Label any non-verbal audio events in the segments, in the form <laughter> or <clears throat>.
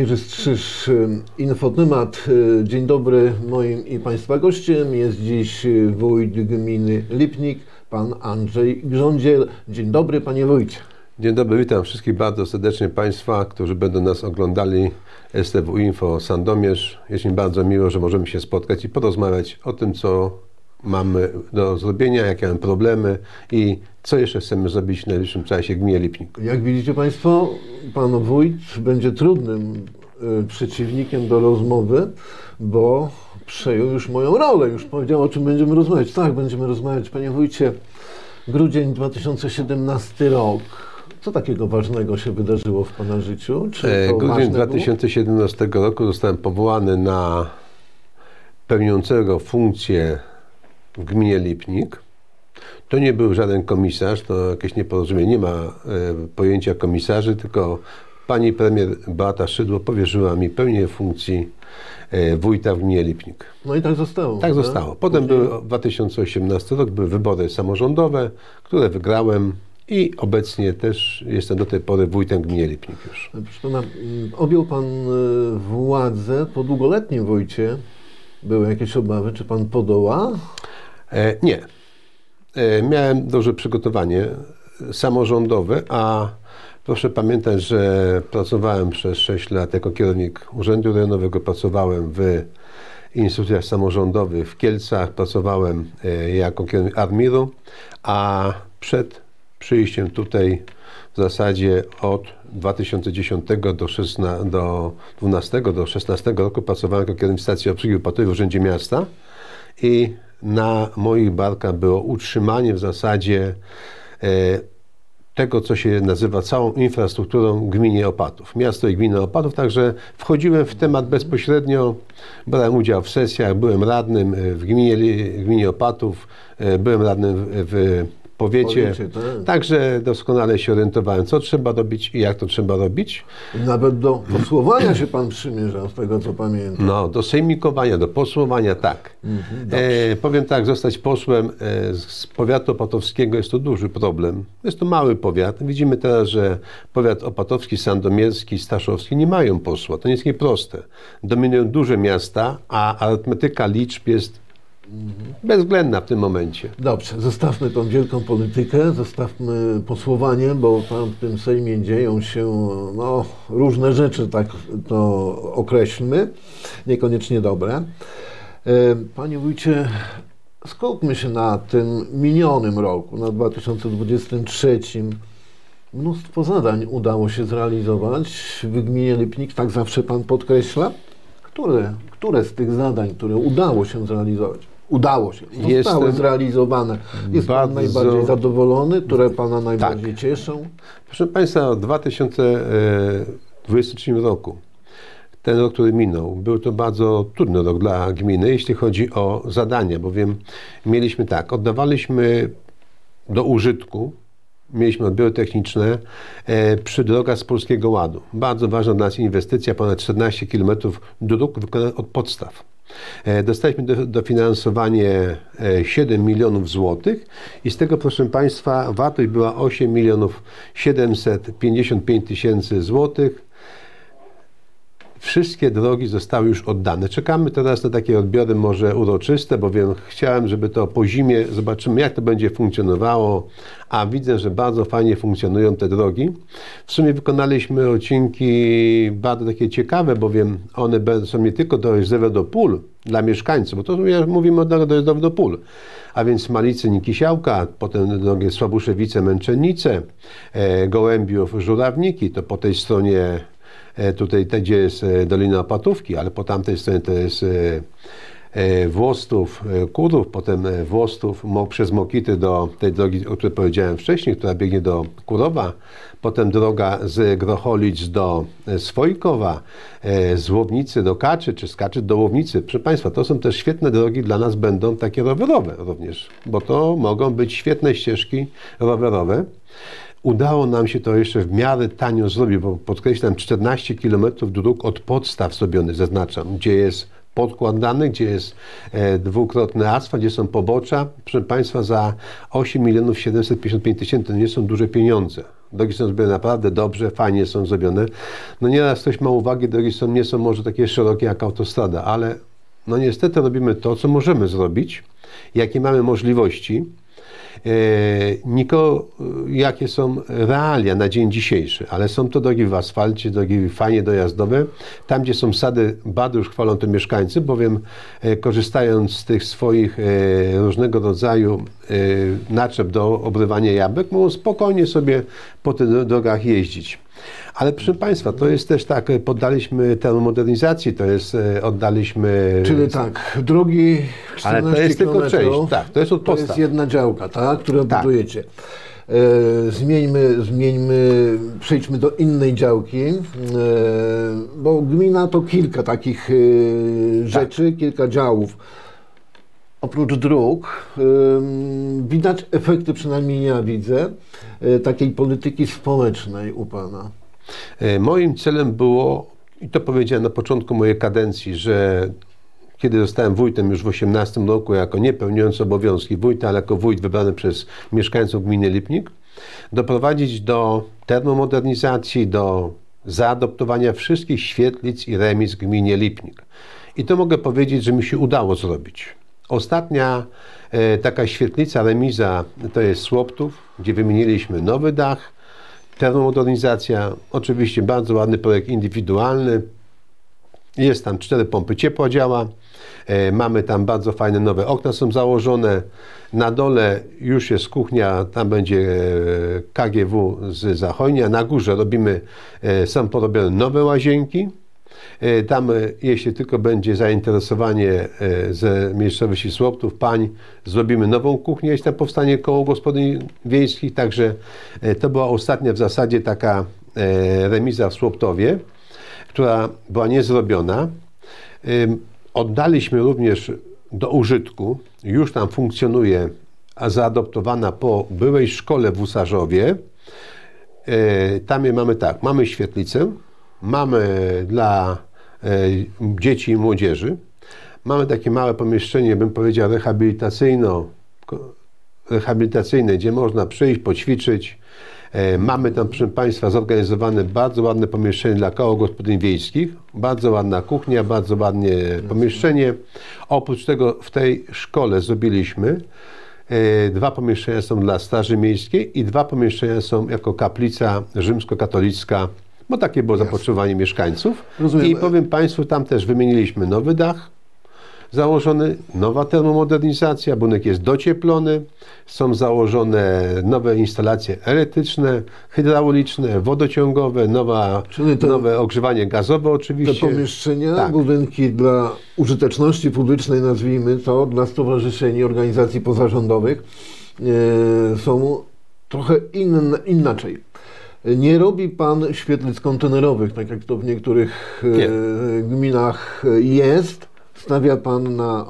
Jerzy Strzyż, y, Infotemat. Y, Dzień dobry, moim i Państwa gościem jest dziś y, wójt gminy Lipnik, pan Andrzej Grządziel. Dzień dobry, panie wójcie. Dzień dobry, witam wszystkich bardzo serdecznie Państwa, którzy będą nas oglądali. STW Info Sandomierz. Jest mi bardzo miło, że możemy się spotkać i porozmawiać o tym, co mamy do zrobienia, jakie mamy problemy i co jeszcze chcemy zrobić w najbliższym czasie w gminie Lipnik. Jak widzicie Państwo, pan wójt będzie trudnym y, przeciwnikiem do rozmowy, bo przejął już moją rolę, już powiedział o czym będziemy rozmawiać. Tak, będziemy rozmawiać, panie wójcie. Grudzień 2017 rok. Co takiego ważnego się wydarzyło w Pana życiu? E, Grudzień ważne było? 2017 roku zostałem powołany na pełniącego funkcję w gminie Lipnik. To nie był żaden komisarz, to jakieś nieporozumienie. Nie ma e, pojęcia komisarzy, tylko pani premier Beata Szydło powierzyła mi pełnię funkcji e, wójta w gminie Lipnik. No i tak zostało. Tak zostało. Potem Później- były 2018 rok, były wybory samorządowe, które wygrałem i obecnie też jestem do tej pory wójtem gminy Lipnik już. Pana, objął Pan y, władzę po długoletnim wójcie. Były jakieś obawy, czy Pan podoła? E, nie. E, miałem duże przygotowanie samorządowe, a proszę pamiętać, że pracowałem przez 6 lat jako kierownik Urzędu Rejonowego, pracowałem w instytucjach samorządowych w Kielcach, pracowałem e, jako kierownik Admiru, a przed przyjściem tutaj w zasadzie od 2010 do 16, do 12 do 16 roku pracowałem jako kierownik stacji obsługi opłatowej w Urzędzie Miasta i na moich barkach było utrzymanie w zasadzie e, tego, co się nazywa całą infrastrukturą gminy Opatów, miasto i gminy Opatów, także wchodziłem w temat bezpośrednio, brałem udział w sesjach, byłem radnym e, w gminie, gminie Opatów, e, byłem radnym w, w powiecie, Powiecie, tak. także doskonale się orientowałem, co trzeba robić i jak to trzeba robić. Nawet do posłowania się Pan przymierzał, z tego co pamiętam. No, do sejmikowania, do posłowania, tak. e, powiem tak, zostać posłem e, z powiatu opatowskiego jest to duży problem. Jest to mały powiat. Widzimy teraz, że powiat opatowski, sandomierski, staszowski nie mają posła. To nie jest nieproste. Dominują duże miasta, a arytmetyka liczb jest bezwzględna w tym momencie. Dobrze, zostawmy tą wielką politykę, zostawmy posłowanie, bo tam w tym Sejmie dzieją się no, różne rzeczy, tak to określmy, niekoniecznie dobre. E, Panie wójcie, skupmy się na tym minionym roku, na 2023. Mnóstwo zadań udało się zrealizować w gminie Lipnik, tak zawsze Pan podkreśla. Które, które z tych zadań, które udało się zrealizować, udało się, zostały Jestem zrealizowane, jest Pan bardzo- najbardziej zadowolony, które Pana najbardziej cieszą? Proszę Państwa, w 2023 roku, ten rok, który minął, był to bardzo trudny rok dla gminy, jeśli chodzi o zadania, bowiem mieliśmy tak, oddawaliśmy do użytku, mieliśmy odbiory techniczne e, przy drogach z Polskiego Ładu. Bardzo ważna dla nas inwestycja, ponad 14 km dróg wykonanych od podstaw. E, Dostaliśmy do- dofinansowanie e, 7 milionów złotych i z tego, proszę Państwa, wartość była 8 milionów 755 tysięcy złotych. Wszystkie drogi zostały już oddane. Czekamy teraz na takie odbiory może uroczyste, bowiem chciałem, żeby to po zimie zobaczymy, jak to będzie funkcjonowało, a widzę, że bardzo fajnie funkcjonują te drogi. W sumie wykonaliśmy odcinki bardzo takie ciekawe, bowiem one są nie tylko dojazdowe do pól dla mieszkańców, bo to mówimy o drogach dojazdowych do pól, a więc Malicy, Nikisiałka, potem drogie Słabuszewice, Męczennice, e, Gołębiów, Żurawniki, to po tej stronie tutaj, te, gdzie jest e, Dolina Opatówki, ale po tamtej stronie to jest e, e, Włostów, e, Kurów, potem e, Włostów przez Mokity do tej drogi, o której powiedziałem wcześniej, która biegnie do Kurowa, potem droga z Grocholic do e, Swojkowa, e, z Łownicy do Kaczy, czy z Kaczy do Łownicy. Proszę Państwa, to są też świetne drogi, dla nas będą takie rowerowe również, bo to mogą być świetne ścieżki rowerowe. Udało nam się to jeszcze w miarę tanio zrobić, bo podkreślam, 14 km dróg od podstaw zrobionych, zaznaczam, gdzie jest podkładany, gdzie jest e, dwukrotny asfalt, gdzie są pobocza. Proszę Państwa, za 8 milionów 755 tysięcy to nie są duże pieniądze. Drogi są zrobione naprawdę dobrze, fajnie są zrobione. No nieraz ktoś ma uwagi, drogi są, nie są może takie szerokie jak autostrada, ale no niestety robimy to, co możemy zrobić, jakie mamy możliwości. E, niko, jakie są realia na dzień dzisiejszy, ale są to drogi w asfalcie, drogi fajnie dojazdowe. Tam, gdzie są sady, bardzo już chwalą to mieszkańcy, bowiem e, korzystając z tych swoich e, różnego rodzaju naczep do obrywania jabłek, mogą spokojnie sobie po tych drogach jeździć. Ale proszę Państwa, to jest też tak, poddaliśmy termomodernizacji, to jest, oddaliśmy... Czyli tak, drogi 14 Ale to jest tylko część, tak, to jest od To jest jedna działka, tak, którą Tak. budujecie. E, zmieńmy, zmieńmy, przejdźmy do innej działki, e, bo gmina to kilka takich e, rzeczy, kilka działów. Oprócz dróg widać efekty, przynajmniej ja widzę, e, takiej polityki społecznej u Pana. E, Moim celem było, i to powiedziałem na początku mojej kadencji, że kiedy zostałem wójtem już w 18 roku, jako nie pełniący obowiązki wójta, ale jako wójt wybrany przez mieszkańców gminy Lipnik, doprowadzić do termomodernizacji, do zaadoptowania wszystkich świetlic i remiz w gminie Lipnik. I to mogę powiedzieć, że mi się udało zrobić. Ostatnia e, taka świetlica, remiza to jest Słoptów, gdzie wymieniliśmy nowy dach, termomodernizacja, oczywiście bardzo ładny projekt indywidualny, jest tam cztery pompy ciepła działa. E, mamy tam bardzo fajne nowe okna są założone. Na dole już jest kuchnia, tam będzie e, KGW z Zachojnia. Na górze robimy, są porobione nowe łazienki. E, Tam, e, jeśli tylko będzie zainteresowanie e, ze miejscowości Słoptów, pań, zrobimy nową kuchnię, jeśli tam powstanie koło gospodyń wiejskich. Także to była ostatnia w zasadzie taka remiza w Słoptowie, która była niezrobiona. Oddaliśmy również do użytku, już tam funkcjonuje, a zaadoptowana po byłej szkole w Usarzowie. Tam je mamy tak, mamy świetlicę, mamy dla e, dzieci i młodzieży, mamy takie małe pomieszczenie, bym powiedział, rehabilitacyjno, rehabilitacyjne, gdzie można przyjść, poćwiczyć. E, Mamy tam, proszę Państwa, zorganizowane bardzo ładne pomieszczenie dla koło gospodyń wiejskich, bardzo ładna kuchnia, bardzo ładnie pomieszczenie. Oprócz tego w tej szkole zrobiliśmy e, dwa pomieszczenia są dla Straży Miejskiej i dwa pomieszczenia są jako kaplica rzymskokatolicka, bo takie było zapotrzebowanie mieszkańców. Rozumiem. I powiem Państwu, tam też wymieniliśmy nowy dach, założony, nowa termomodernizacja, budynek jest docieplony, są założone nowe instalacje elektryczne, hydrauliczne, wodociągowe, nowa, to- nowe ogrzewanie gazowe Te oczywiście. pomieszczenia, Tak. budynki dla użyteczności publicznej, nazwijmy to, dla stowarzyszeń i organizacji pozarządowych e, są trochę inaczej. Nie robi Pan świetlic kontenerowych, tak jak to w niektórych e, Nie. gminach jest. Stawia Pan na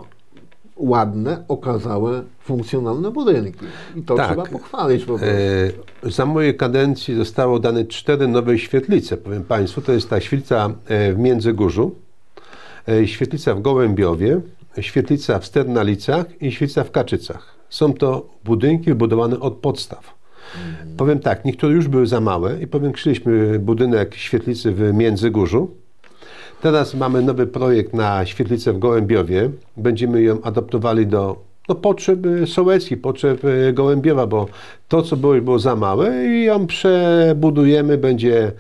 ładne, okazałe, funkcjonalne budynki. I to Tak. trzeba pochwalić po. E, Za mojej kadencji zostało dane cztery nowe świetlice. Powiem Państwu, to jest ta świetlica e, w Międzygórzu, e, świetlica w Gołębiowie, świetlica w Sternalicach i świetlica w Kaczycach. Są to budynki wybudowane od podstaw. Powiem tak, niektóre już były za małe i powiększyliśmy budynek świetlicy w Międzygórzu. Teraz mamy nowy projekt na świetlicę w Gołębiowie. Będziemy ją adaptowali do no, potrzeb y, sołeckich, potrzeb y, Gołębiowa, bo to, co było, było za małe i ją przebudujemy, będzie...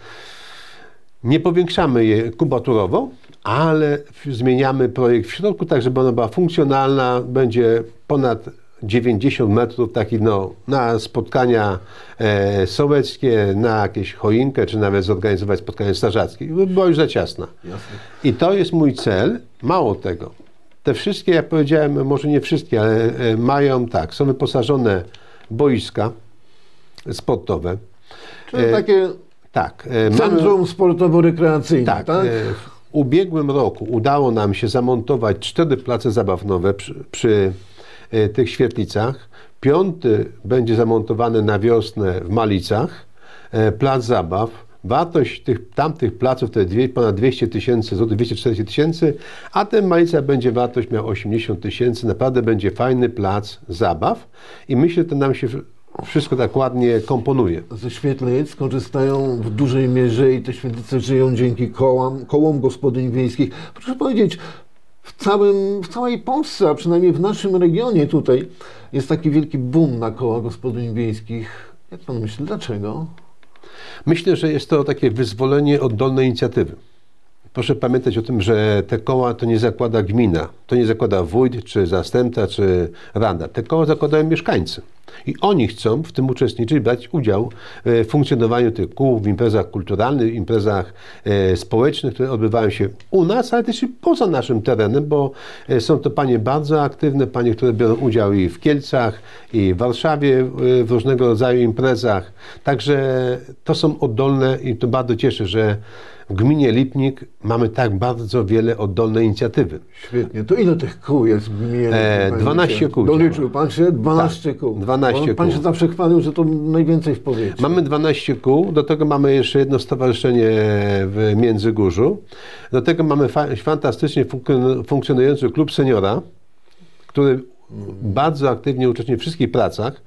Nie powiększamy je kubaturowo, ale zmieniamy projekt w środku, tak żeby ona była funkcjonalna, będzie ponad 90 metrów takich no, na spotkania e, sołeckie, na jakieś choinkę, czy nawet zorganizować spotkanie strażackie. By Była już za ciasna. Jasne. I to jest mój cel. Mało tego. Te wszystkie, jak powiedziałem, może nie wszystkie, ale e, mają tak, są wyposażone boiska sportowe. Czyli e, takie Tak. e, centrum sportowo-rekreacyjne, tak. tak? e, W ubiegłym roku udało nam się zamontować cztery place zabawnowe przy, przy tych świetlicach. Piąty będzie zamontowany na wiosnę w Malicach, e, plac zabaw. Wartość tych tamtych placów to jest ponad 200 tysięcy złotych, 240 tysięcy, a ten Malica będzie wartość miał 80 tysięcy. Naprawdę będzie fajny plac zabaw i myślę, że to nam się wszystko tak ładnie komponuje. Ze świetlic korzystają w dużej mierze i te świetlice żyją dzięki kołom, kołom gospodyń wiejskich. Proszę powiedzieć, w, całym, w całej Polsce, a przynajmniej w naszym regionie tutaj, jest taki wielki boom na koła gospodyń wiejskich. Jak pan myśli, dlaczego? Myślę, że jest to takie wyzwolenie od dolnej inicjatywy. Proszę pamiętać o tym, że te koła to nie zakłada gmina, to nie zakłada wójt, czy zastępca, czy rada. Te koła zakładają mieszkańcy. I oni chcą w tym uczestniczyć, brać udział w funkcjonowaniu tych kół, w imprezach kulturalnych, imprezach e, społecznych, które odbywają się u nas, ale też i poza naszym terenem, bo e, są to panie bardzo aktywne, panie, które biorą udział i w Kielcach, i w Warszawie e, w różnego rodzaju imprezach. Także to są oddolne i to bardzo cieszę, że w gminie Lipnik mamy tak bardzo wiele oddolnej inicjatywy. Świetnie. To ile tych kół jest w gminie Lipnik? E, 12 kół Doliczył pan się? 12 Tak, kół. 12 Bo Pan kół. się zawsze chwalił, że to najwięcej w powiecie. Mamy 12 kół, do tego mamy jeszcze jedno stowarzyszenie w Międzygórzu. Do tego mamy fa- fantastycznie funkcjon- funkcjonujący klub seniora, który bardzo aktywnie uczestniczy w wszystkich pracach.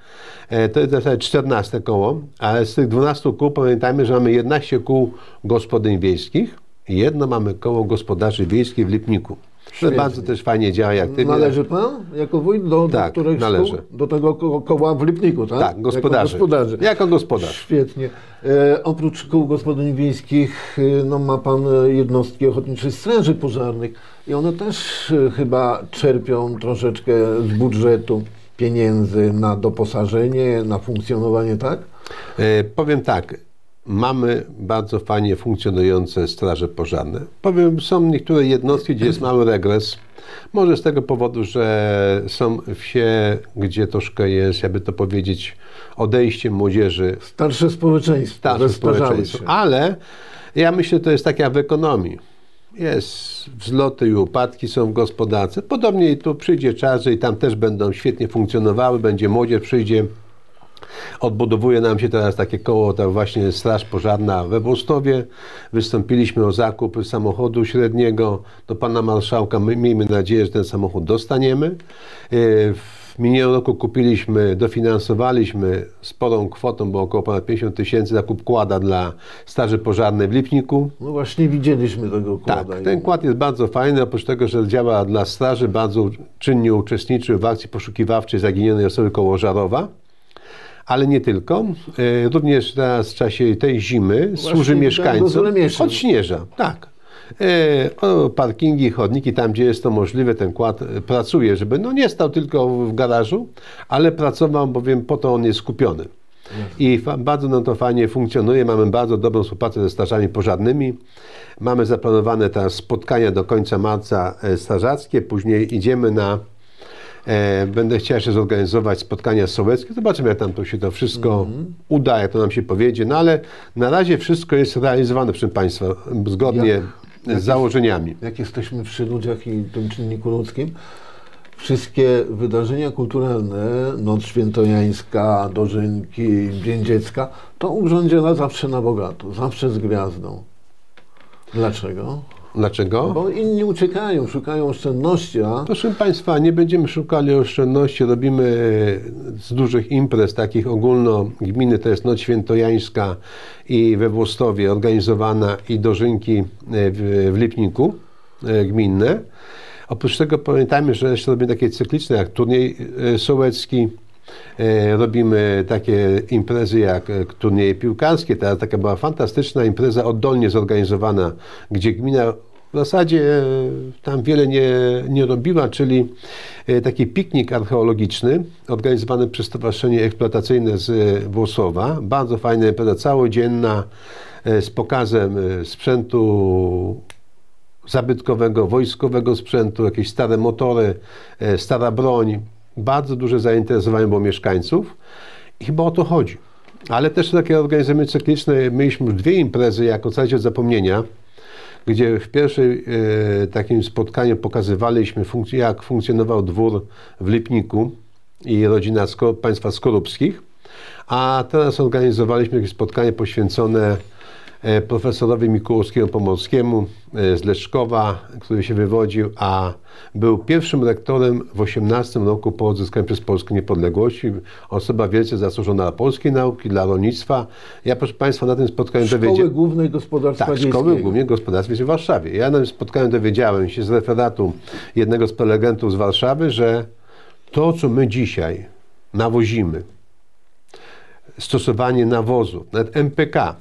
E, To jest zasadzie 14 koło, ale z tych 12 kół pamiętajmy, że mamy 11 kół gospodyń wiejskich i jedno mamy koło gospodarzy wiejskich w Lipniku. To Świetnie. bardzo też fajnie działa i aktywnie. Należy pan jako wójt do, Tak, do których należę. szkół? Do tego ko- koła w Lipniku, tak? Tak, gospodarzy. Jako gospodarzy. Jako gospodarz. Świetnie. E, oprócz kół gospodyń wiejskich e, no, ma pan e, jednostki ochotniczej straży pożarnych i one też e, chyba czerpią troszeczkę z budżetu pieniędzy na doposażenie, na funkcjonowanie, tak? E, powiem tak, mamy bardzo fajnie funkcjonujące straże pożarne. Powiem, są niektóre jednostki, gdzie jest mały regres. Może z tego powodu, że są wsie, gdzie troszkę jest, jakby to powiedzieć, odejście młodzieży Starsze społeczeństwo, starsze społeczeństwo. się. Ale ja myślę, to jest tak jak w ekonomii. Jest wzloty i upadki są w gospodarce. Podobnie i tu przyjdzie czas, że i tam też będą świetnie funkcjonowały, będzie młodzież, przyjdzie. Odbudowuje nam się teraz takie koło, ta właśnie Straż Pożarna we Włostowie. Wystąpiliśmy o zakup samochodu średniego do pana marszałka. My miejmy nadzieję, że ten samochód dostaniemy. E, W minionym roku kupiliśmy, dofinansowaliśmy sporą kwotą, bo około ponad 50 tysięcy zakup kłada dla Straży Pożarnej w Lipniku. No właśnie widzieliśmy tego Tak, kłada. ten kład jest bardzo fajny, oprócz tego, że działa dla straży, bardzo czynnie uczestniczył w akcji poszukiwawczej zaginionej osoby koło Żarowa. Ale nie tylko. E, Również teraz w czasie tej zimy służy tutaj mieszkańcom do Zulemieszyn. od śnieża. Tak. E, O parkingi, chodniki, tam gdzie jest to możliwe, ten kład e, pracuje, żeby no nie stał tylko w garażu, ale pracował, bowiem po to on jest skupiony. I bardzo nam to fajnie funkcjonuje. Mamy bardzo dobrą współpracę ze strażami pożarnymi. Mamy zaplanowane teraz spotkania do końca marca strażackie. Później idziemy na. E, będę chciał jeszcze zorganizować spotkania sołeckie. Zobaczymy, jak tam to się to wszystko uda, jak to nam się powiedzie. No ale na razie wszystko jest realizowane, proszę Państwa, zgodnie z założeniami. jak jesteśmy przy ludziach i tym czynniku ludzkim, wszystkie wydarzenia kulturalne, Noc Świętojańska, Dożynki, Dzień Dziecka, to urządzione zawsze na bogato, zawsze z gwiazdą. Dlaczego? Dlaczego? Bo inni uciekają, szukają oszczędności, a Proszę Państwa, nie będziemy szukali oszczędności, robimy z dużych imprez, takich ogólno gminy, to jest Noc Świętojańska i we Włostowie organizowana i dożynki e, w, w Lipniku e, gminne. Oprócz tego pamiętajmy, że jeszcze robimy takie cykliczne jak turniej e, sołecki, E, Robimy takie imprezy jak e, turnieje piłkarskie. Teraz taka była fantastyczna impreza oddolnie zorganizowana, gdzie gmina w zasadzie e, tam wiele nie, nie robiła, czyli e, taki piknik archeologiczny organizowany przez Stowarzyszenie Eksploatacyjne z e, Włosowa. Bardzo fajna impreza, całodzienna e, z pokazem e, sprzętu zabytkowego, wojskowego sprzętu, jakieś stare motory, e, stara broń. Bardzo duże zainteresowanie było mieszkańców i chyba o to chodzi. Ale też takie organizujemy cykliczne. Mieliśmy już dwie imprezy jako od zapomnienia, gdzie w pierwszej e, takim spotkaniu pokazywaliśmy, jak funkcjonował dwór w Lipniku i rodzina Sko- państwa Skorupskich. A teraz organizowaliśmy jakieś spotkanie poświęcone profesorowi Mikułowskiemu Pomorskiemu e, z Leszkowa, który się wywodził, a był pierwszym rektorem w 18 roku po odzyskaniu przez Polskę niepodległości. Osoba wielce zasłużona dla polskiej nauki, dla rolnictwa. Ja, proszę Państwa, na tym spotkaniu Szkoły dowiedziałem... Głównej Gospodarstwa Tak, Szkoły. Głównie Gospodarstwa w Warszawie. Ja na tym spotkaniu dowiedziałem się z referatu jednego z prelegentów z Warszawy, że to, co my dzisiaj nawozimy, stosowanie nawozu, nawet MPK e,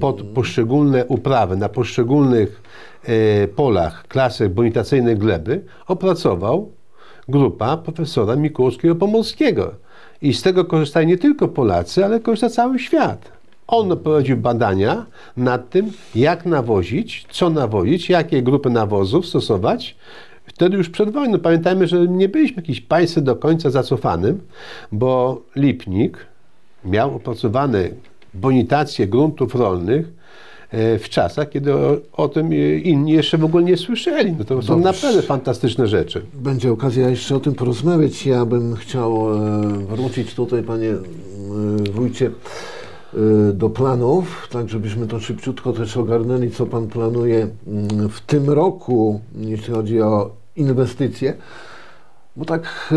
pod poszczególne uprawy, na poszczególnych e, polach, klasach bonitacyjnych gleby, opracował grupa profesora Mikułowskiego Pomorskiego. I z tego korzystają nie tylko Polacy, ale korzysta cały świat. On prowadził badania nad tym, jak nawozić, co nawozić, jakie grupy nawozów stosować. Wtedy już przed wojną. Pamiętajmy, że nie byliśmy jakimś państwem do końca zacofanym, bo Lipnik miał opracowane bonitacje gruntów rolnych e, w czasach, kiedy o, o tym e, inni jeszcze w ogóle nie słyszeli. No to są Dobrze. naprawdę fantastyczne rzeczy. Będzie okazja jeszcze o tym porozmawiać. Ja bym chciał e, wrócić tutaj, panie e, wójcie, e, do planów, tak żebyśmy to szybciutko też ogarnęli, co pan planuje mm, w tym roku, jeśli chodzi o inwestycje. Bo tak e,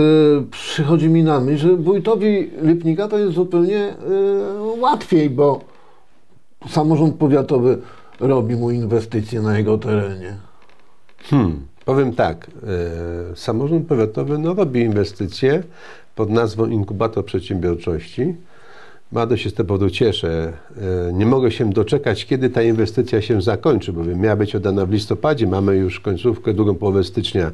przychodzi mi na myśl, że wójtowi Lipnika to jest zupełnie e, łatwiej, bo samorząd powiatowy robi mu inwestycje na jego terenie. Hmm, powiem tak, e, samorząd powiatowy no, robi inwestycje pod nazwą Inkubator Przedsiębiorczości. Bardzo się z tego powodu cieszę. Nie mogę się doczekać, kiedy ta inwestycja się zakończy, bowiem miała być oddana w listopadzie, mamy już końcówkę, drugą połowę stycznia.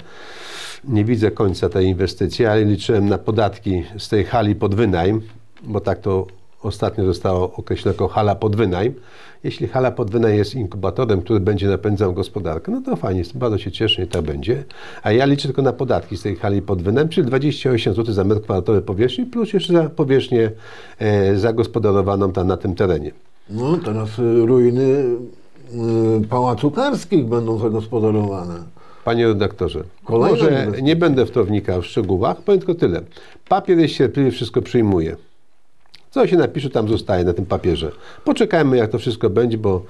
Nie widzę końca tej inwestycji, ale liczyłem na podatki z tej hali pod wynajem, bo tak to ostatnio zostało określone jako hala pod wynajem. Jeśli hala pod wynajem jest inkubatorem, który będzie napędzał gospodarkę, no to fajnie, bardzo się cieszę, że tak będzie. A ja liczę tylko na podatki z tej hali pod wynajem, czyli 28 zł za metr kwadratowy powierzchni, plus jeszcze za powierzchnię e, zagospodarowaną tam na tym terenie. No, teraz ruiny y, pałacu karskich będą zagospodarowane. Panie redaktorze, Kolejna może inwestycja. nie będę w to wnikał w szczegółach, powiem tylko tyle. Papier jest cierpliwy, wszystko przyjmuje. Co się napisze, tam zostaje na tym papierze. Poczekajmy, jak to wszystko będzie, bo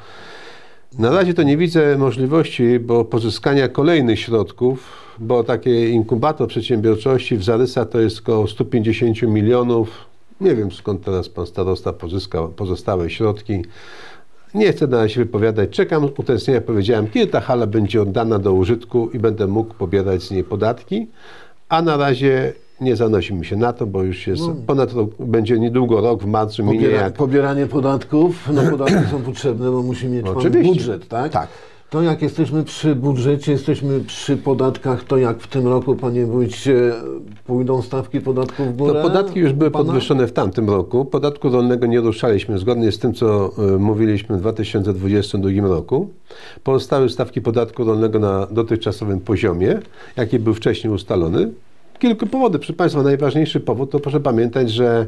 na razie to nie widzę możliwości, bo pozyskania kolejnych środków, bo takie inkubator przedsiębiorczości w zarysach to jest około 150 milionów. Nie wiem skąd teraz pan starosta pozyskał pozostałe środki. Nie chcę na razie się wypowiadać. Czekam utęsknienia, powiedziałem, kiedy ta hala będzie oddana do użytku i będę mógł pobierać z niej podatki, a na razie nie zanosimy się na to, bo już jest ponad rok, będzie niedługo rok, w marcu minie Pobiera, jak... pobieranie podatków, no podatki są potrzebne, bo musi mieć Oczywiście. budżet, tak? Tak. To jak jesteśmy przy budżecie, jesteśmy przy podatkach, to jak w tym roku, panie wójcie, pójdą stawki podatków w górę? To podatki już były Pana? podwyższone w tamtym roku. Podatku rolnego nie ruszaliśmy zgodnie z tym, co y, mówiliśmy w 2022 roku. Pozostały stawki podatku rolnego na dotychczasowym poziomie, jaki był wcześniej ustalony. Kilku powodów. Proszę Państwa, najważniejszy powód to proszę pamiętać, że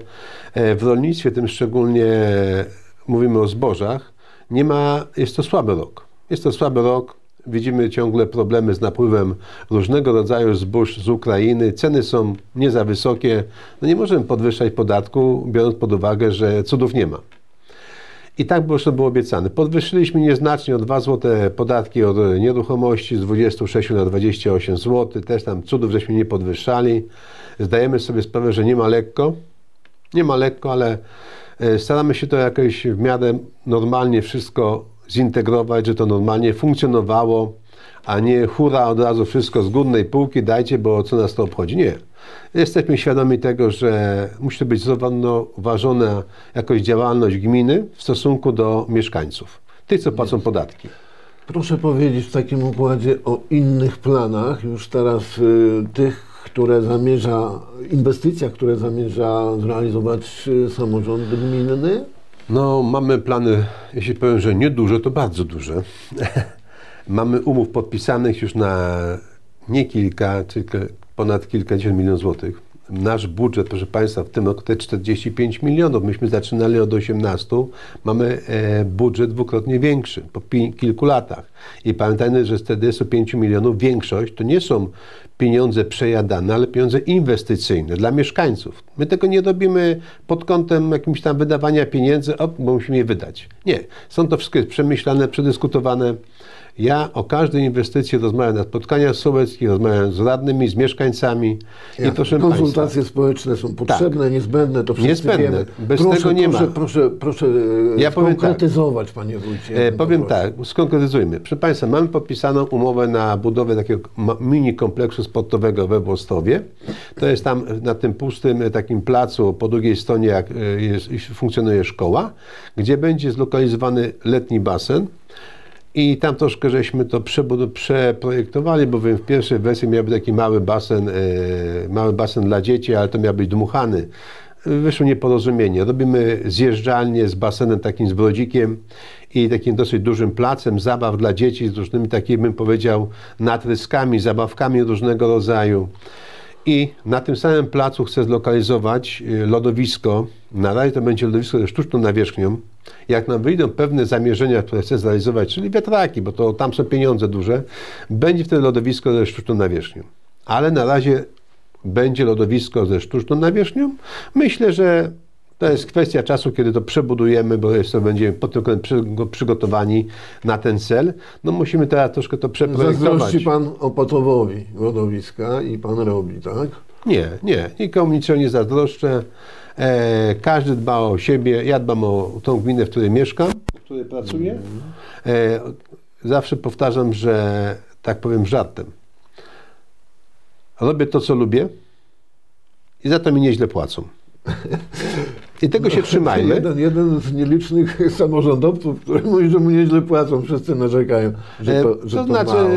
e, w rolnictwie, tym szczególnie e, mówimy o zbożach, nie ma, jest to słaby rok. Jest to słaby rok. Widzimy ciągle problemy z napływem różnego rodzaju zbóż z Ukrainy. Ceny są nie za wysokie. No nie możemy podwyższać podatku, biorąc pod uwagę, że cudów nie ma. I tak było, było obiecane. Podwyższyliśmy nieznacznie o 2 zł podatki od nieruchomości z 26 na 28 zł. Też tam cudów żeśmy nie podwyższali. Zdajemy sobie sprawę, że nie ma lekko. Nie ma lekko, ale e, staramy się to jakoś w miarę normalnie wszystko zintegrować, że to normalnie funkcjonowało, a nie hura od razu wszystko z górnej półki dajcie, bo co nas to obchodzi. Nie. Jesteśmy świadomi tego, że musi to być zrównoważona jakoś działalność gminy w stosunku do mieszkańców, tych, co płacą podatki. Proszę powiedzieć w takim układzie o innych planach, już teraz y, tych, które zamierza, inwestycjach, które zamierza zrealizować y, samorząd gminny. No, mamy plany, jeśli powiem, że nieduże, to bardzo duże. <laughs> mamy umów podpisanych już na nie kilka, tylko ponad kilkadziesiąt milionów złotych. Nasz budżet, proszę Państwa, w tym roku jest 45 milionów. Myśmy zaczynali od 18. Mamy e, budżet dwukrotnie większy po kilku latach. I pamiętajmy, że z 45 milionów większość to nie są pieniądze przejadane, ale pieniądze inwestycyjne dla mieszkańców. My tego nie robimy pod kątem jakimś tam wydawania pieniędzy, op, bo musimy je wydać. Nie. Są to wszystko jest przemyślane, przedyskutowane. Ja o każdej inwestycji rozmawiam na spotkaniach sołeckich, rozmawiam z radnymi, z mieszkańcami. I proszę Konsultacje państwa, społeczne są potrzebne, tak. niezbędne, to wszyscy niezbędne. wiemy. Bez proszę, tego nie proszę, ma. Proszę, proszę e, ja skonkretyzować, tak. panie wójcie. E, powiem tak, skonkretyzujmy. Proszę państwa, mamy podpisaną umowę na budowę takiego mini kompleksu sportowego we Włostowie. To jest tam na tym pustym e, takim placu po drugiej stronie jak e, jest, funkcjonuje szkoła, gdzie będzie zlokalizowany letni basen i tam troszkę żeśmy to przeprojektowali, bowiem w pierwszej wersji miał być taki mały basen, e, mały basen dla dzieci, ale to miał być dmuchany. Wyszło nieporozumienie. Robimy zjeżdżalnię z basenem takim z brodzikiem i takim dosyć dużym placem zabaw dla dzieci z różnymi takimi, bym powiedział, natryskami, zabawkami różnego rodzaju. I na tym samym placu chcę zlokalizować e, lodowisko. Na razie to będzie lodowisko ze sztuczną nawierzchnią. Jak nam wyjdą pewne zamierzenia, które chcę zrealizować, czyli wiatraki, bo to tam są pieniądze duże, będzie wtedy lodowisko ze sztuczną nawierzchnią. Ale na razie będzie lodowisko ze sztuczną nawierzchnią. Myślę, że to jest kwestia czasu, kiedy to przebudujemy, bo to będziemy pod tym przygotowani na ten cel. No musimy teraz troszkę to przeprojektować. Zazdrości pan Opatowowi lodowiska i pan robi, tak? Nie, nie. Nikomu niczego nie zazdroszczę. E, każdy dba o siebie. Ja dbam o tą gminę, w której mieszkam, w której pracuję. E, zawsze powtarzam, że tak powiem żartem. Robię to, co lubię i za to mi nieźle płacą. I tego no, się trzymajmy. <laughs> Jeden, jeden z nielicznych samorządowców, który mówi, że mu nieźle płacą, wszyscy narzekają, że to, że to, to znaczy, mało.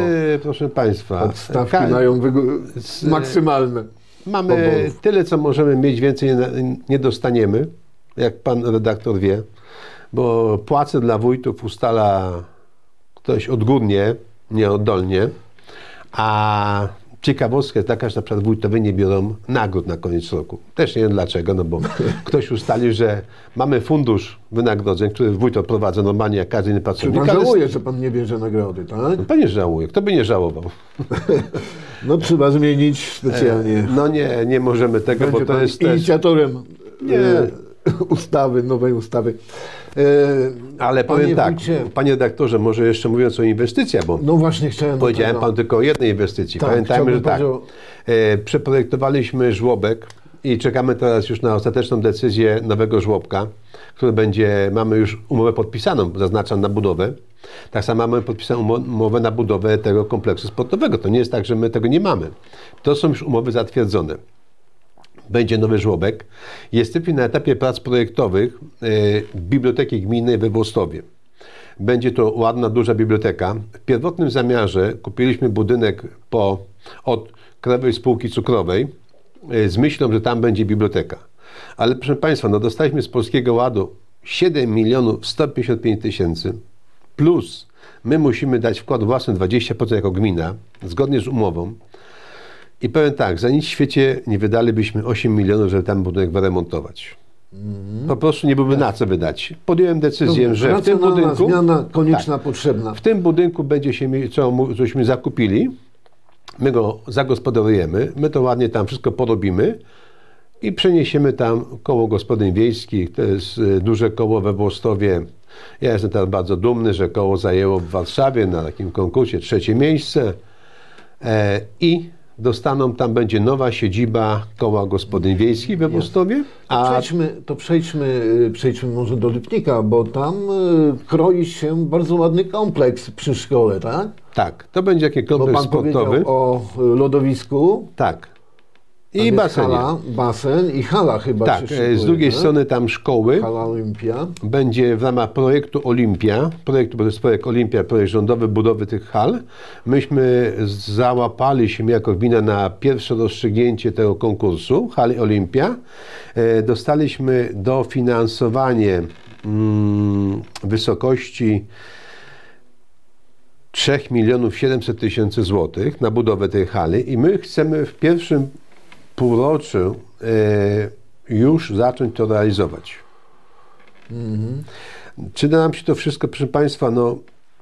proszę Państwa, stawki mają maksymalne. Mamy tyle, co możemy mieć, więcej nie dostaniemy, jak pan redaktor wie, bo płace dla wójtów ustala ktoś odgórnie, nieoddolnie, a ciekawostka jest taka, że na przykład wójtowie nie biorą nagród na koniec roku. Też nie wiem dlaczego, no bo <laughs> ktoś ustalił, że mamy fundusz wynagrodzeń, który wójt odprowadza normalnie jak każdy inny pracownik. Czy pan żałuje, że pan nie bierze nagrody, tak? No, żałuje. Kto by nie żałował? <laughs> No trzeba zmienić specjalnie. E, no nie, nie możemy tego, Będzie bo to jest inicjatorem też... nie. Ustawy, nowej ustawy. E, Ale powiem panie tak, wójcie, panie redaktorze, może jeszcze mówiąc o inwestycjach, bo no właśnie chciałem powiedziałem pan tylko o jednej inwestycji. Tak, Pamiętajmy, że tak, e, przeprojektowaliśmy żłobek i czekamy teraz już na ostateczną decyzję nowego żłobka, który będzie, mamy już umowę podpisaną, zaznaczam, na budowę. Tak samo mamy podpisaną umowę na budowę tego kompleksu sportowego. To nie jest tak, że my tego nie mamy. To są już umowy zatwierdzone. Będzie nowy żłobek. Jesteśmy na etapie prac projektowych yy, Biblioteki Gminnej we Włostowie. Będzie to ładna, duża biblioteka. W pierwotnym zamiarze kupiliśmy budynek po, od Krajowej Spółki Cukrowej yy, z myślą, że tam będzie biblioteka. Ale proszę Państwa, no dostaliśmy z Polskiego Ładu 7 milionów 155 tysięcy plus my musimy dać wkład własny 20% jako gmina, zgodnie z umową. I powiem tak, za nic w świecie nie wydalibyśmy 8 milionów, żeby tam budynek wyremontować. Mhm. Po prostu nie byłby na co wydać. Podjąłem decyzję, że w tym budynku. zmiana konieczna, tak, potrzebna. W tym budynku będzie się, co, cośmy zakupili, my go zagospodarujemy, my to ładnie tam wszystko porobimy i przeniesiemy tam koło gospodyń wiejskich. To jest y, duże koło we Włostowie. Ja jestem teraz bardzo dumny, że koło zajęło w Warszawie na takim konkursie trzecie miejsce e, i dostaną, tam będzie nowa siedziba koła gospodyń wiejskich we Włostowie. A... To, przejdźmy, to przejdźmy, y, przejdźmy może do Lipnika, bo tam y, kroi się bardzo ładny kompleks przy szkole, tak? Tak, to będzie jakiś kompleks bo pan sportowy. o lodowisku. Tak. I basen. Hala, basen i hala chyba Tak, szykuje, z drugiej strony tam szkoły. Hala Olimpia. Będzie w ramach projektu Olimpia, projekt, bo to jest projekt Olimpia, projekt rządowy budowy tych hal. Myśmy załapali się jako gmina na pierwsze rozstrzygnięcie tego konkursu, hali Olimpia. E, dostaliśmy dofinansowanie mm, wysokości 3 milionów 700 tysięcy złotych na budowę tej hali i my chcemy w pierwszym półroczu e, już zacząć to realizować. Mhm. Czy da nam się to wszystko, proszę Państwa, no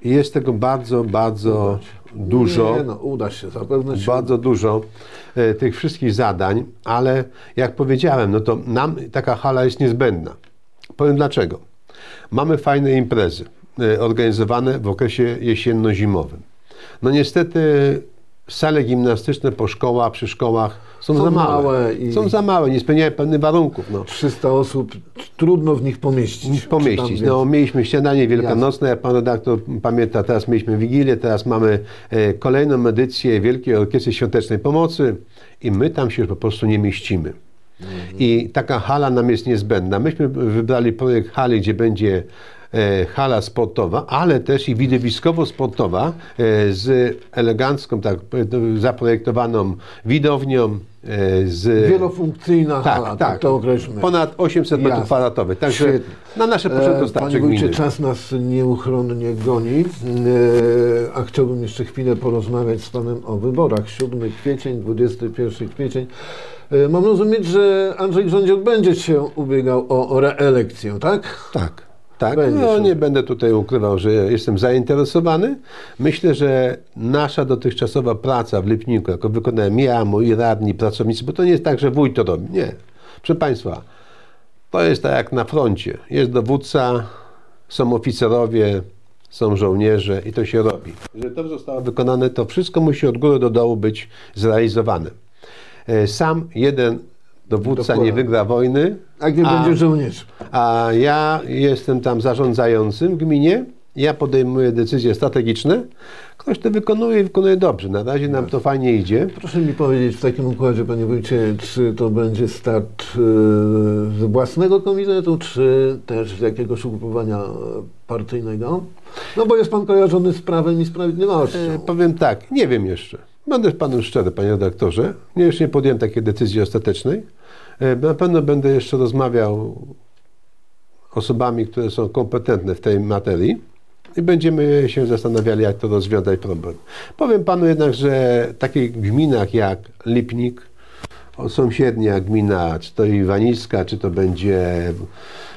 jest tego bardzo, bardzo dużo. Nie, no, uda się, zapewne się bardzo dużo e, tych wszystkich zadań, ale jak powiedziałem, no to nam taka hala jest niezbędna. Powiem dlaczego. Mamy fajne imprezy e, organizowane w okresie jesienno-zimowym. No niestety sale gimnastyczne po szkołach, przy szkołach są, Są za małe. małe i- Są za małe, nie spełniają pewnych warunków. No. 300 osób, trudno w nich pomieścić. pomieścić. No, mieliśmy śniadanie wielkanocne, jak pan redaktor pamięta, teraz mieliśmy Wigilię, teraz mamy e, kolejną edycję Wielkiej Orkiestry Świątecznej Pomocy i my tam się po prostu nie mieścimy. I taka hala nam jest niezbędna. Myśmy wybrali projekt hali, gdzie będzie hala sportowa, ale też i widowiskowo-sportowa e, z elegancką, tak e, zaprojektowaną widownią, e, z... Wielofunkcyjna Tak, hala, tak, tak. to określmy. Ponad 800 metrów kwadratowych. Także Świetnie. na nasze potrzeby to E, starczy Panie wójcie, czas nas nieuchronnie goni, e, a chciałbym jeszcze chwilę porozmawiać z Panem o wyborach. 7 kwiecień, 21 kwiecień. E, Mam rozumieć, że Andrzej Grządziel będzie się ubiegał o reelekcję, tak? Tak, tak. Będzie No, nie będę tutaj ukrywał, że jestem zainteresowany. Myślę, że nasza dotychczasowa praca w Lipniku, jako wykonałem ja, moi radni, pracownicy, bo to nie jest tak, że wójt to robi. Nie. Proszę Państwa, to jest tak jak na froncie. Jest dowódca, są oficerowie, są żołnierze i to się robi. Jeżeli to zostało wykonane, to wszystko musi od góry do dołu być zrealizowane. E, Sam jeden dowódca Dokładnie. nie wygra wojny, A gdzie będzie żołnierz? a ja jestem tam zarządzającym w gminie. Ja podejmuję decyzje strategiczne. Ktoś to wykonuje i wykonuje dobrze. Na razie nam to fajnie idzie. Proszę mi powiedzieć w takim układzie, Panie Wójcie, czy to będzie start e, z własnego komitetu, czy też z jakiegoś ugrupowania e, partyjnego? No bo jest Pan kojarzony z Prawem i Sprawiedliwością. E, powiem tak, nie wiem jeszcze. Będę z panem szczery, panie redaktorze. Nie, jeszcze nie podjąłem takiej decyzji ostatecznej. E, Na pewno będę jeszcze rozmawiał osobami, które są kompetentne w tej materii i będziemy się zastanawiali, jak to rozwiązać problem. Powiem panu jednak, że w takich gminach jak Lipnik, sąsiednia gmina, czy to Iwaniska, czy to będzie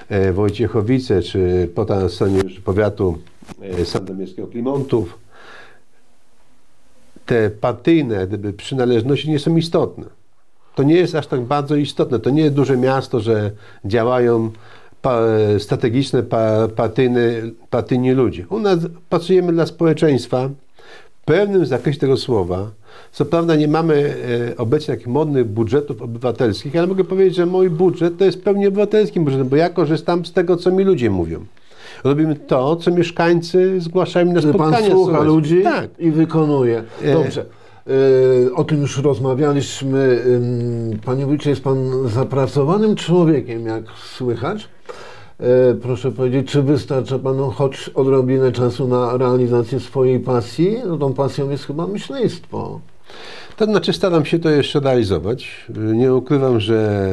e, Wojciechowice, czy po tej stronie już powiatu e, sandomierskiego Klimontów, te partyjne gdyby, przynależności nie są istotne. To nie jest aż tak bardzo istotne. To nie jest duże miasto, że działają pa, strategiczne pa, partyjne, partyjni ludzie. U nas pracujemy dla społeczeństwa w pewnym zakresie tego słowa. Co prawda nie mamy e, obecnie takich modnych budżetów obywatelskich, ale mogę powiedzieć, że mój budżet to jest pełnie obywatelskim budżetem, bo ja korzystam z tego, co mi ludzie mówią. Robimy to, co mieszkańcy zgłaszają na spotkania. Pan słucha ludzi Tak. i wykonuje. E, Dobrze. E, O tym już rozmawialiśmy. Panie Wójcie, jest Pan zapracowanym człowiekiem, jak słychać. E, Proszę powiedzieć, czy wystarcza Panu choć odrobinę czasu na realizację swojej pasji? No tą pasją jest chyba myśleństwo. To znaczy staram się to jeszcze realizować. Nie ukrywam, że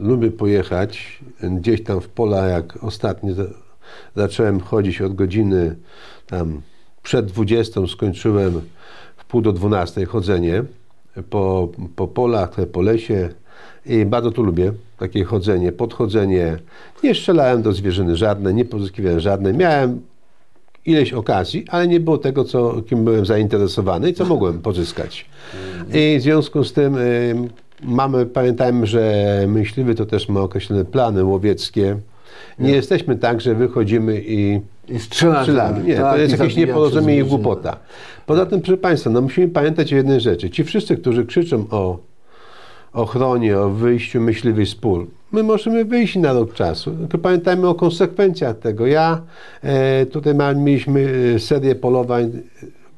lubię pojechać gdzieś tam w pola, jak ostatnio zacząłem chodzić od godziny tam przed 20, skończyłem w pół do 12 chodzenie po, po polach, po lesie i bardzo to lubię, takie chodzenie, podchodzenie. Nie strzelałem do zwierzyny żadne, nie pozyskiwałem żadne. Miałem ileś okazji, ale nie było tego, co, kim byłem zainteresowany i co mogłem pozyskać. I w związku z tym y, mamy, pamiętajmy, że myśliwy to też ma określone plany łowieckie. Nie jesteśmy tak, że wychodzimy i I strzelać. strzelamy. Nie, tak, to jest jakieś nieporozumienie i głupota. Poza tym, proszę Państwa, no musimy pamiętać o jednej rzeczy. Ci wszyscy, którzy krzyczą o ochronie, o wyjściu myśliwych z pól, my możemy wyjść na rok czasu, tylko pamiętajmy o konsekwencjach tego. Ja e, tutaj mieliśmy e, serię polowań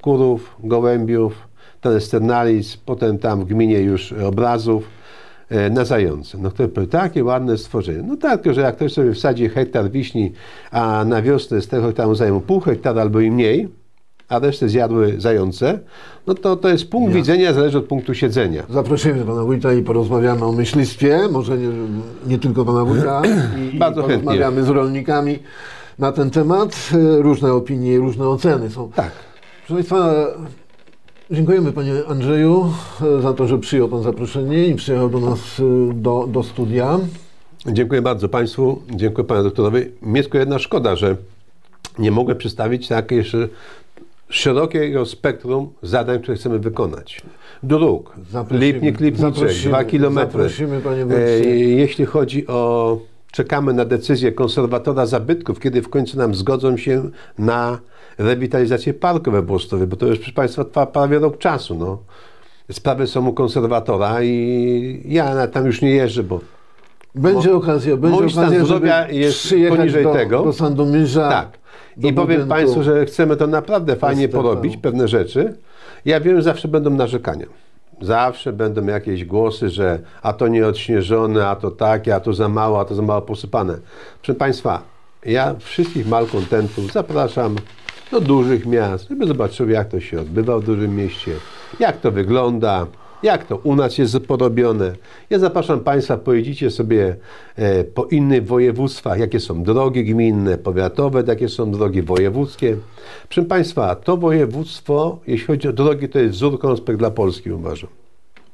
kurów, gołębiów, telesternalic, potem tam w gminie już obrazów na zające. No to były takie ładne stworzenie. No tak, że jak ktoś sobie wsadzi hektar wiśni, a na wiosnę z tego hektaru zajmą pół hektara albo i mniej, a resztę zjadły zające, no to to jest punkt Jasne. widzenia, zależy od punktu siedzenia. Zaprosimy pana wójta i porozmawiamy o myślistwie, może nie, nie tylko pana wójta, i, <clears throat> Bardzo i chętnie. porozmawiamy z rolnikami na ten temat. E, Różne opinie różne oceny są. Tak. Proszę Państwa, dziękujemy Panie Andrzeju za to, że przyjął Pan zaproszenie i przyjechał do nas e, do, do studia. Dziękuję bardzo Państwu, dziękuję Panu doktorowi. Mnie tylko jedna szkoda, że nie mogę przedstawić tak jeszcze szerokiego spektrum zadań, które chcemy wykonać. Dróg, Zaprosimy. Lipnik, Lipniczek, dwa kilometry. Zaprosimy, panie E. Jeśli chodzi o, czekamy na decyzję konserwatora zabytków, kiedy w końcu nam zgodzą się na rewitalizację parku we Włostowie, bo to już, proszę Państwa, trwa prawie rok czasu. No. Sprawy są u konserwatora i ja tam już nie jeżdżę, bo Będzie okazja, będzie mój stan okazja, żeby zdrowia jest poniżej do, tego. do Sandomierza. Tak. do I powiem. Państwu, że chcemy to naprawdę fajnie porobić, pewne rzeczy. Ja wiem, że zawsze będą narzekania. Zawsze będą jakieś głosy, że a to nie odśnieżone, a to takie, a to za mało, a to za mało posypane. Proszę Państwa, ja wszystkich malkontentów zapraszam do dużych miast, żeby zobaczyły, jak to się odbywa w dużym mieście, jak to wygląda, jak to u nas jest porobione. Ja zapraszam Państwa, pojedziecie sobie e, po innych województwach, jakie są drogi gminne, powiatowe, jakie są drogi wojewódzkie. Proszę Państwa, to województwo, jeśli chodzi o drogi, to jest wzór konspekt dla Polski, uważam.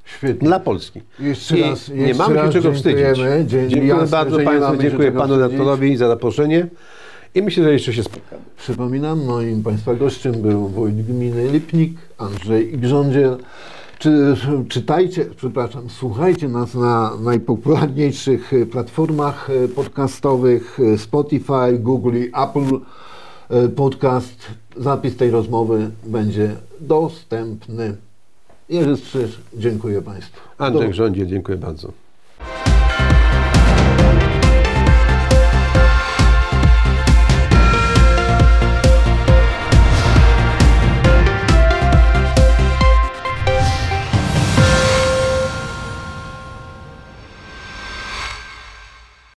Świetnie. Dla Polski. Jeszcze I raz- nie mamy się czego wstydzić. dziękujemy. Dzie- Dziękuję jasne, bardzo Państwu, dziękuję Panu redaktorowi za zaproszenie i myślę, że jeszcze się spotkamy. Przypominam, moim Państwa gościem był wójt gminy Lipnik, Andrzej Grządziel. Czy, czytajcie, przepraszam, słuchajcie nas na najpopularniejszych e, platformach e, podcastowych e, Spotify, Google i Apple Podcast. Zapis tej rozmowy będzie dostępny. Jerzy Strzyż, dziękuję Państwu. Andrzej Do- Grządziel, dziękuję bardzo.